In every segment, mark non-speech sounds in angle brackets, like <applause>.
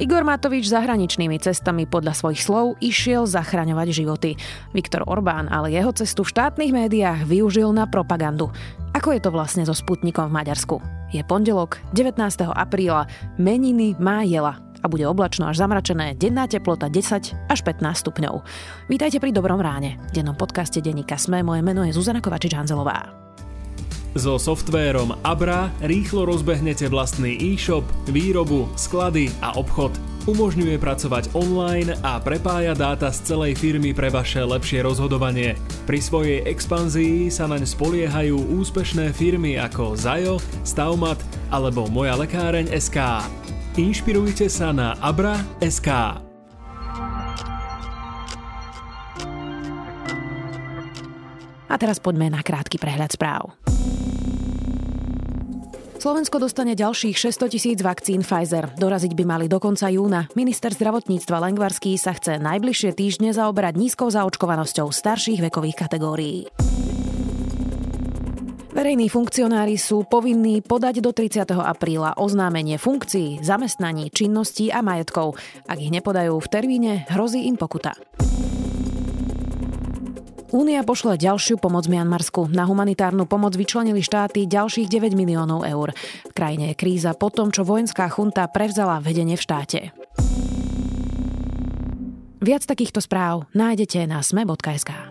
Igor Matovič zahraničnými cestami podľa svojich slov išiel zachraňovať životy. Viktor Orbán ale jeho cestu v štátnych médiách využil na propagandu. Ako je to vlastne so Sputnikom v Maďarsku? Je pondelok, 19. apríla, meniny má jela a bude oblačno až zamračené, denná teplota 10 až 15 stupňov. Vítajte pri Dobrom ráne. V dennom podcaste Denníka Sme moje meno je Zuzana Kovačič-Hanzelová. So softvérom Abra rýchlo rozbehnete vlastný e-shop, výrobu, sklady a obchod. Umožňuje pracovať online a prepája dáta z celej firmy pre vaše lepšie rozhodovanie. Pri svojej expanzii sa naň spoliehajú úspešné firmy ako Zajo, Staumat alebo Moja lekáreň SK. Inšpirujte sa na Abra.sk. A teraz poďme na krátky prehľad správ. Slovensko dostane ďalších 600 tisíc vakcín Pfizer. Doraziť by mali do konca júna. Minister zdravotníctva Lengvarský sa chce najbližšie týždne zaoberať nízkou zaočkovanosťou starších vekových kategórií. Verejní funkcionári sú povinní podať do 30. apríla oznámenie funkcií, zamestnaní, činností a majetkov. Ak ich nepodajú v termíne, hrozí im pokuta. Únia pošle ďalšiu pomoc Mianmarsku. Na humanitárnu pomoc vyčlenili štáty ďalších 9 miliónov eur. V krajine je kríza po tom, čo vojenská chunta prevzala vedenie v štáte. Viac takýchto správ nájdete na sme.sk.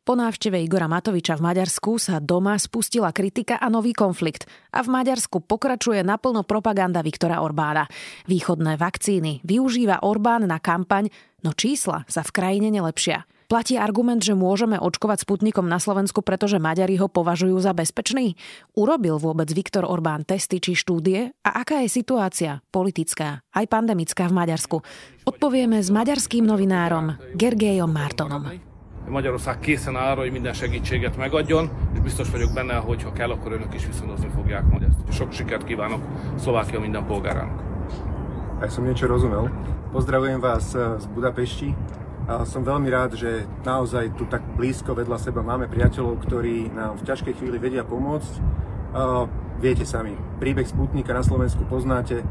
Po návšteve Igora Matoviča v Maďarsku sa doma spustila kritika a nový konflikt. A v Maďarsku pokračuje naplno propaganda Viktora Orbána. Východné vakcíny využíva Orbán na kampaň, no čísla sa v krajine nelepšia. Platí argument, že môžeme očkovať Sputnikom na Slovensku, pretože Maďari ho považujú za bezpečný? Urobil vôbec Viktor Orbán testy či štúdie? A aká je situácia politická, aj pandemická v Maďarsku? Odpovieme s maďarským novinárom Gergejom Martonom. Magyarország készen áll arra, hogy minden segítséget megadjon, és biztos vagyok benne, hogy ha kell, akkor önök is viszonozni fogják majd ezt. Sok sikert kívánok Szlovákia minden polgárának. Aj som niečo rozumel. Pozdravujem vás eh, z Budapešti. A som veľmi rád, že naozaj tu tak blízko vedľa seba máme priateľov, ktorí nám v ťažkej chvíli vedia pomôcť. Viete sami, príbeh Sputnika na Slovensku poznáte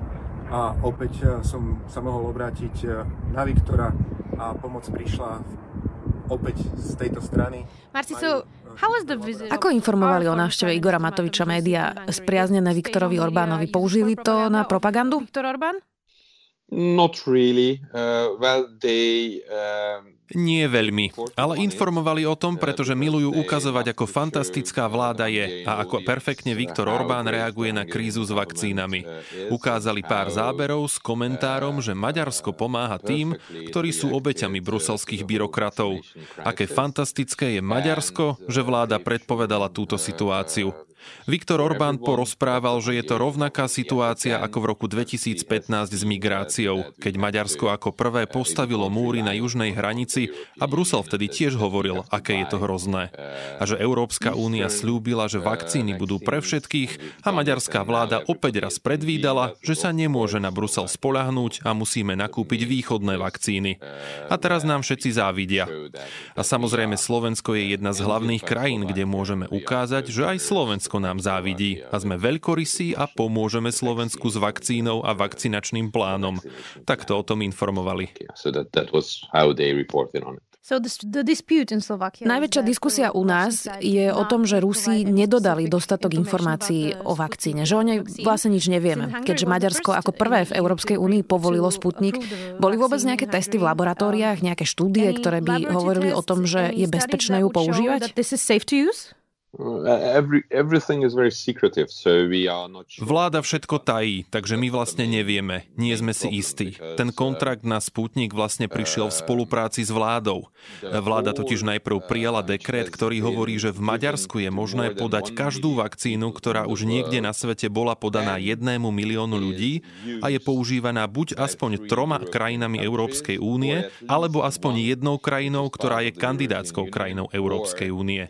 a opäť eh, som sa mohol obrátiť eh, na Viktora a pomoc prišla opäť z tejto strany. Marci, so ako informovali o návšteve Igora Matoviča média spriaznené Viktorovi Orbánovi? Použili to na propagandu? Viktor Orbán? Not really. Uh, well, they, uh, nie veľmi, ale informovali o tom, pretože milujú ukazovať, ako fantastická vláda je a ako perfektne Viktor Orbán reaguje na krízu s vakcínami. Ukázali pár záberov s komentárom, že Maďarsko pomáha tým, ktorí sú obeťami bruselských byrokratov. Aké fantastické je Maďarsko, že vláda predpovedala túto situáciu. Viktor Orbán porozprával, že je to rovnaká situácia ako v roku 2015 s migráciou, keď Maďarsko ako prvé postavilo múry na južnej hranici a Brusel vtedy tiež hovoril, aké je to hrozné. A že Európska únia slúbila, že vakcíny budú pre všetkých a maďarská vláda opäť raz predvídala, že sa nemôže na Brusel spolahnúť a musíme nakúpiť východné vakcíny. A teraz nám všetci závidia. A samozrejme Slovensko je jedna z hlavných krajín, kde môžeme ukázať, že aj Slovensko Slovensko nám závidí a sme veľkorysí a pomôžeme Slovensku s vakcínou a vakcinačným plánom. Takto o tom informovali. Najväčšia diskusia u nás je o tom, že Rusi nedodali dostatok informácií o vakcíne, že o nej vlastne nič nevieme. Keďže Maďarsko ako prvé v Európskej únii povolilo Sputnik, boli vôbec nejaké testy v laboratóriách, nejaké štúdie, ktoré by hovorili o tom, že je bezpečné ju používať? Vláda všetko tají, takže my vlastne nevieme, nie sme si istí. Ten kontrakt na Sputnik vlastne prišiel v spolupráci s vládou. Vláda totiž najprv prijala dekret, ktorý hovorí, že v Maďarsku je možné podať každú vakcínu, ktorá už niekde na svete bola podaná jednému miliónu ľudí a je používaná buď aspoň troma krajinami Európskej únie, alebo aspoň jednou krajinou, ktorá je kandidátskou krajinou Európskej únie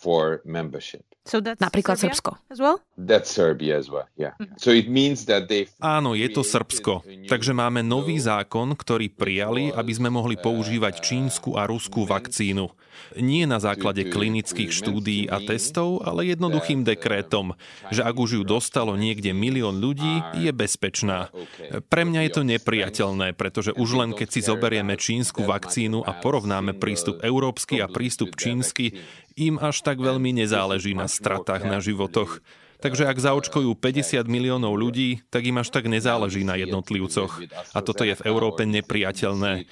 for membership. So that's Napríklad Serbia Srbsko. As well? That's Serbia as well, yeah. Mm-hmm. So it means that they Áno, je to Srbsko. Takže máme nový zákon, ktorý prijali, aby sme mohli používať čínsku a ruskú vakcínu. Nie na základe klinických štúdií a testov, ale jednoduchým dekrétom, že ak už ju dostalo niekde milión ľudí, je bezpečná. Pre mňa je to nepriateľné, pretože už len keď si zoberieme čínsku vakcínu a porovnáme prístup európsky a prístup čínsky, im až tak veľmi nezáleží na stratách na životoch. Takže ak zaočkujú 50 miliónov ľudí, tak im až tak nezáleží na jednotlivcoch. A toto je v Európe nepriateľné. E,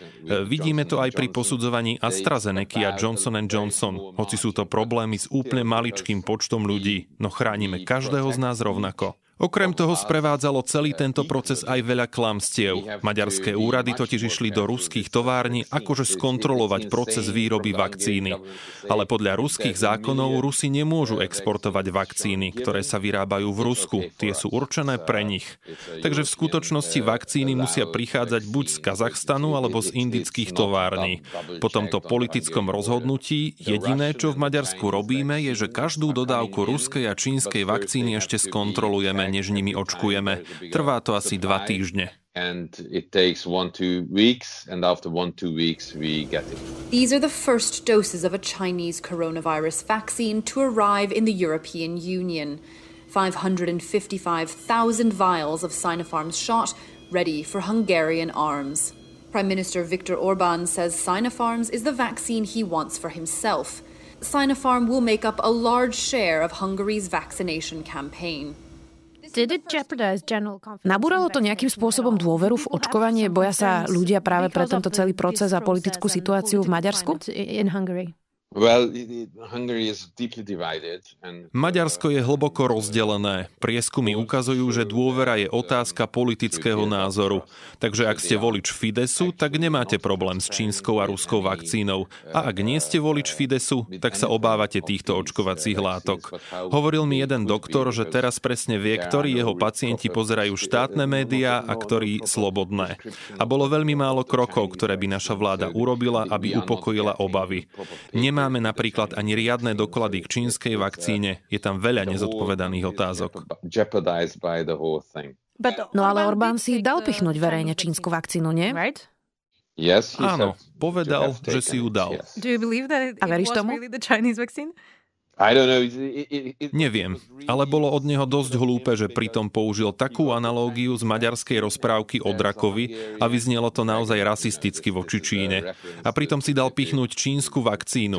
vidíme to aj pri posudzovaní AstraZeneca a Johnson Johnson, hoci sú to problémy s úplne maličkým počtom ľudí, no chránime každého z nás rovnako. Okrem toho sprevádzalo celý tento proces aj veľa klamstiev. Maďarské úrady totiž išli do ruských tovární akože skontrolovať proces výroby vakcíny. Ale podľa ruských zákonov Rusi nemôžu exportovať vakcíny, ktoré sa vyrábajú v Rusku. Tie sú určené pre nich. Takže v skutočnosti vakcíny musia prichádzať buď z Kazachstanu alebo z indických tovární. Po tomto politickom rozhodnutí jediné, čo v Maďarsku robíme, je, že každú dodávku ruskej a čínskej vakcíny ešte skontrolujeme než nimi očkujeme. Trvá to asi dva týždne. and it takes one two weeks and after one two weeks we get it these are the first doses of a chinese coronavirus vaccine to arrive in the european union 555,000 vials of Sinopharm's shot ready for Hungarian arms. Prime Minister Viktor Orban says Sinopharm's is the vaccine he wants for himself. Sinopharm will make up a large share of Hungary's vaccination campaign. Nabúralo to nejakým spôsobom dôveru v očkovanie? Boja sa ľudia práve pre tento celý proces a politickú situáciu v Maďarsku? Maďarsko je hlboko rozdelené. Prieskumy ukazujú, že dôvera je otázka politického názoru. Takže ak ste volič Fidesu, tak nemáte problém s čínskou a ruskou vakcínou. A ak nie ste volič Fidesu, tak sa obávate týchto očkovacích látok. Hovoril mi jeden doktor, že teraz presne vie, ktorí jeho pacienti pozerajú štátne médiá a ktorí slobodné. A bolo veľmi málo krokov, ktoré by naša vláda urobila, aby upokojila obavy. Nemá Nemáme napríklad ani riadne doklady k čínskej vakcíne. Je tam veľa nezodpovedaných otázok. No ale Orbán si dal pichnúť verejne čínsku vakcínu, nie? Áno, povedal, že si ju dal. A veríš tomu? Neviem, ale bolo od neho dosť hlúpe, že pritom použil takú analógiu z maďarskej rozprávky o drakovi a vyznelo to naozaj rasisticky voči Číne. A pritom si dal pichnúť čínsku vakcínu.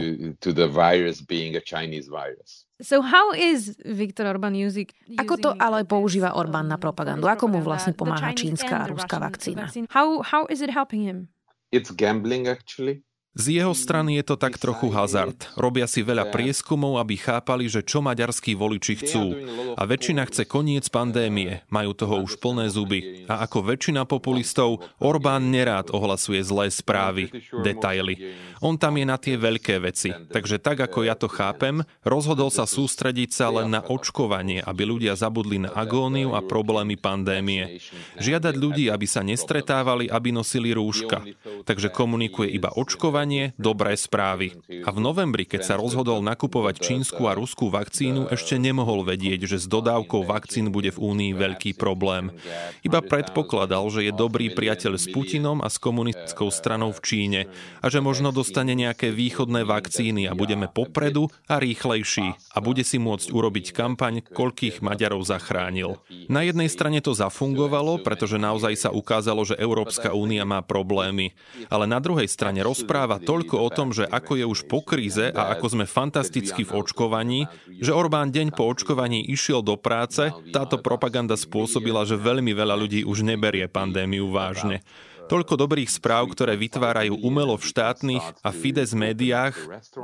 So how is Viktor Orbán using... Ako to ale používa Orbán na propagandu? Ako mu vlastne pomáha čínska a ruská vakcína? How, how is it helping him? It's gambling actually. Z jeho strany je to tak trochu hazard. Robia si veľa prieskumov, aby chápali, že čo maďarskí voliči chcú. A väčšina chce koniec pandémie. Majú toho už plné zuby. A ako väčšina populistov, Orbán nerád ohlasuje zlé správy, detaily. On tam je na tie veľké veci. Takže tak, ako ja to chápem, rozhodol sa sústrediť sa len na očkovanie, aby ľudia zabudli na agóniu a problémy pandémie. Žiadať ľudí, aby sa nestretávali, aby nosili rúška. Takže komunikuje iba očkovanie očkovanie, dobré správy. A v novembri, keď sa rozhodol nakupovať čínsku a ruskú vakcínu, ešte nemohol vedieť, že s dodávkou vakcín bude v Únii veľký problém. Iba predpokladal, že je dobrý priateľ s Putinom a s komunistickou stranou v Číne a že možno dostane nejaké východné vakcíny a budeme popredu a rýchlejší a bude si môcť urobiť kampaň, koľkých Maďarov zachránil. Na jednej strane to zafungovalo, pretože naozaj sa ukázalo, že Európska únia má problémy, ale na druhej strane rozpráva toľko o tom, že ako je už po kríze a ako sme fantasticky v očkovaní, že Orbán deň po očkovaní išiel do práce, táto propaganda spôsobila, že veľmi veľa ľudí už neberie pandémiu vážne. Toľko dobrých správ, ktoré vytvárajú umelo v štátnych a Fides médiách.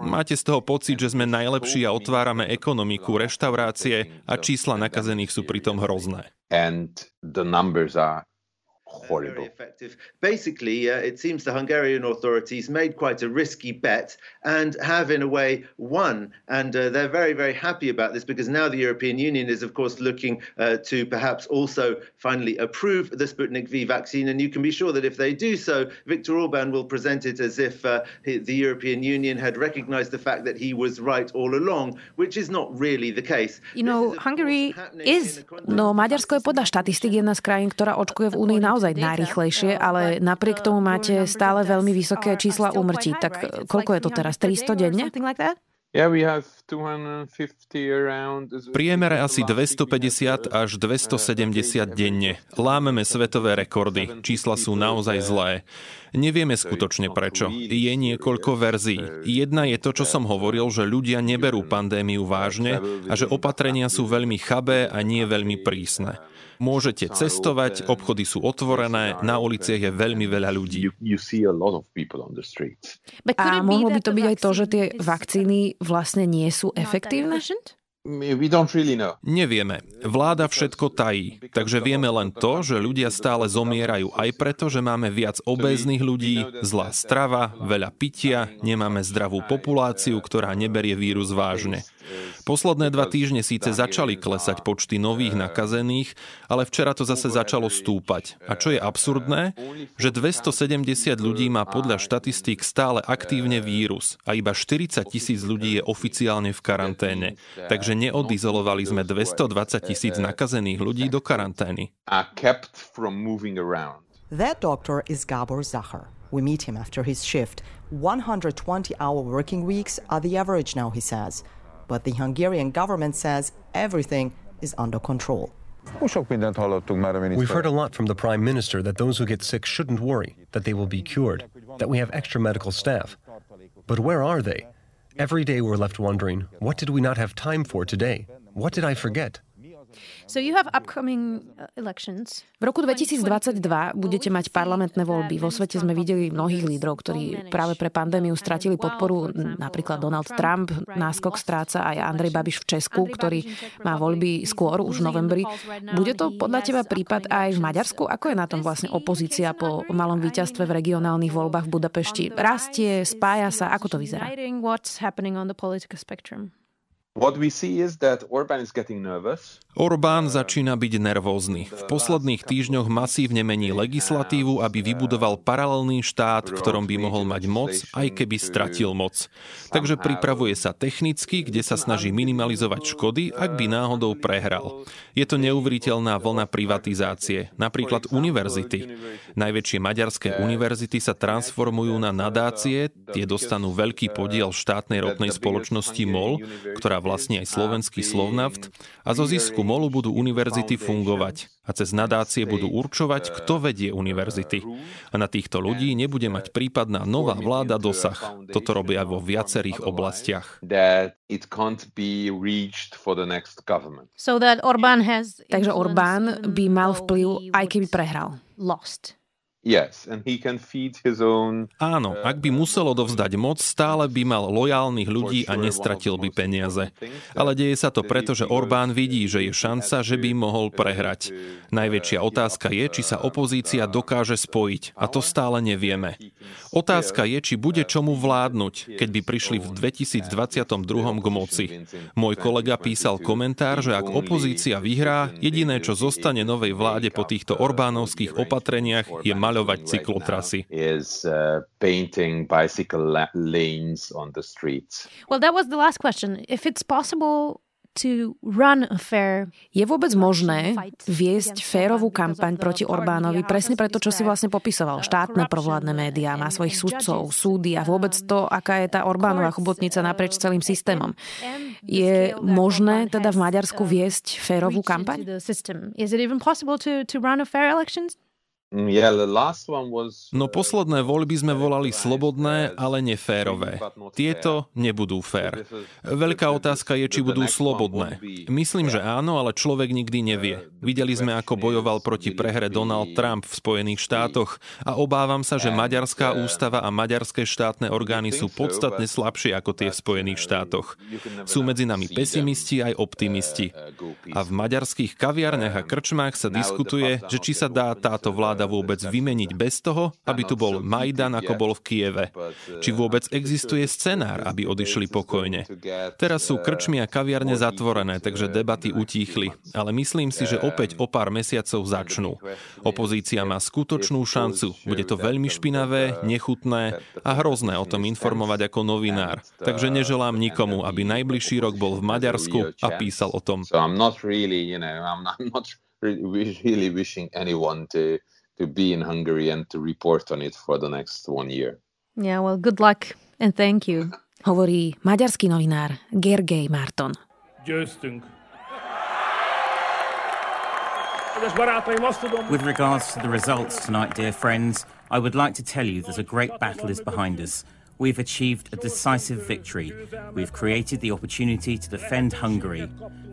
Máte z toho pocit, že sme najlepší a otvárame ekonomiku, reštaurácie a čísla nakazených sú pritom hrozné. And the numbers are horrible. Basically, uh, it seems the Hungarian authorities made quite a risky bet and have, in a way, won. And uh, they're very, very happy about this because now the European Union is, of course, looking uh, to perhaps also finally approve the Sputnik V vaccine. And you can be sure that if they do so, Viktor Orban will present it as if uh, the European Union had recognized the fact that he was right all along, which is not really the case. You know, Hungary is, no Maďarsko je podľa štatistik jedna z krajín, ktorá očkuje v Únii naozaj najrychlejšie, ale napriek tomu máte stále veľmi vysoké čísla úmrtí. Tak koľko je to teraz? 300 denne? V priemere asi 250 až 270 denne. Lámeme svetové rekordy. Čísla sú naozaj zlé. Nevieme skutočne prečo. Je niekoľko verzií. Jedna je to, čo som hovoril, že ľudia neberú pandémiu vážne a že opatrenia sú veľmi chabé a nie veľmi prísne. Môžete cestovať, obchody sú otvorené, na uliciach je veľmi veľa ľudí. A mohlo by to byť aj to, že tie vakcíny vlastne nie sú efektívne? Nevieme. Vláda všetko tají. Takže vieme len to, že ľudia stále zomierajú aj preto, že máme viac obéznych ľudí, zlá strava, veľa pitia, nemáme zdravú populáciu, ktorá neberie vírus vážne. Posledné dva týždne síce začali klesať počty nových nakazených, ale včera to zase začalo stúpať. A čo je absurdné, že 270 ľudí má podľa štatistík stále aktívne vírus a iba 40 tisíc ľudí je oficiálne v karanténe. Takže neodizolovali sme 220 tisíc nakazených ľudí do karantény. That doctor is Gabor Zachar. We meet him after his shift. 120 hour working weeks are the average now, he says. But the Hungarian government says everything is under control. We've heard a lot from the Prime Minister that those who get sick shouldn't worry, that they will be cured, that we have extra medical staff. But where are they? Every day we're left wondering, what did we not have time for today? What did I forget? So you have upcoming uh, elections. V roku 2022 budete mať parlamentné voľby. Vo svete sme videli mnohých lídrov, ktorí práve pre pandémiu stratili podporu. Napríklad Donald Trump, náskok stráca aj Andrej Babiš v Česku, ktorý má voľby skôr, už v novembri. Bude to podľa teba prípad aj v Maďarsku? Ako je na tom vlastne opozícia po malom víťazstve v regionálnych voľbách v Budapešti? Rastie, spája sa? Ako to vyzerá? Orbán začína byť nervózny. V posledných týždňoch masívne mení legislatívu, aby vybudoval paralelný štát, v ktorom by mohol mať moc, aj keby stratil moc. Takže pripravuje sa technicky, kde sa snaží minimalizovať škody, ak by náhodou prehral. Je to neuveriteľná vlna privatizácie, napríklad univerzity. Najväčšie maďarské univerzity sa transformujú na nadácie, tie dostanú veľký podiel štátnej ropnej spoločnosti MOL, ktorá vlastní aj slovenský Slovnaft, a zo zisku MOLu budú univerzity fungovať a cez nadácie budú určovať, kto vedie univerzity. A na týchto ľudí nebude mať prípadná nová vláda dosah. Toto robia vo viacerých oblastiach. Takže Orbán by mal vplyv, aj keby prehral. Lost. Yes, and he can feed his own, Áno, uh, ak by muselo dovzdať moc, stále by mal lojálnych ľudí a nestratil by peniaze. Ale deje sa to preto, že Orbán vidí, že je šanca, že by mohol prehrať. Najväčšia otázka je, či sa opozícia dokáže spojiť. A to stále nevieme. Otázka je, či bude čomu vládnuť, keď by prišli v 2022 k moci. Môj kolega písal komentár, že ak opozícia vyhrá, jediné, čo zostane novej vláde po týchto Orbánovských opatreniach, je mal maľovať cyklotrasy. Uh, well, that was the last question. If it's possible je vôbec možné viesť férovú kampaň proti Orbánovi presne preto, čo si vlastne popisoval. Štátne provládne médiá, má svojich sudcov, súdy a vôbec to, aká je tá Orbánova chobotnica naprieč celým systémom. Je možné teda v Maďarsku viesť férovú kampaň? Mm, no posledné voľby sme volali slobodné, ale neférové. Tieto nebudú fér. Veľká otázka je, či budú slobodné. Myslím, že áno, ale človek nikdy nevie. Videli sme, ako bojoval proti prehre Donald Trump v Spojených štátoch a obávam sa, že maďarská ústava a maďarské štátne orgány sú podstatne slabšie ako tie v Spojených štátoch. Sú medzi nami pesimisti aj optimisti. A v maďarských kaviarniach a krčmách sa diskutuje, že či sa dá táto vláda vôbec vymeniť bez toho, aby tu bol Majdan, ako bol v Kieve? Či vôbec existuje scenár, aby odišli pokojne? Teraz sú krčmy a kaviarne zatvorené, takže debaty utíchli. Ale myslím si, že opäť o pár mesiacov začnú. Opozícia má skutočnú šancu. Bude to veľmi špinavé, nechutné a hrozné o tom informovať ako novinár. Takže neželám nikomu, aby najbližší rok bol v Maďarsku a písal o tom. <laughs> really wishing anyone to to be in Hungary and to report on it for the next one year. Yeah, well, good luck and thank you. Hovorí maďarský novinár Gergely Marton. Győztünk. With regards to the results tonight, dear friends, I would like to tell you that a great battle is behind us. We've achieved a decisive victory. We've created the opportunity to defend Hungary.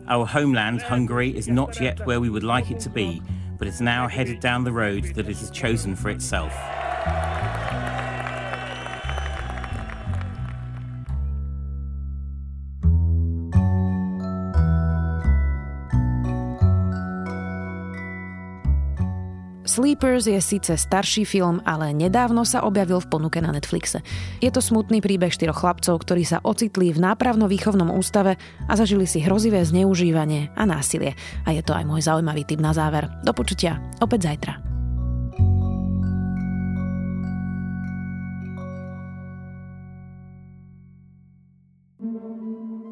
Our homeland, Hungary, is not yet where we would like it to be, but it's now headed down the road that it has chosen for itself. Sleepers je síce starší film, ale nedávno sa objavil v ponuke na Netflixe. Je to smutný príbeh štyroch chlapcov, ktorí sa ocitli v nápravno-výchovnom ústave a zažili si hrozivé zneužívanie a násilie. A je to aj môj zaujímavý tip na záver. Do počutia opäť zajtra.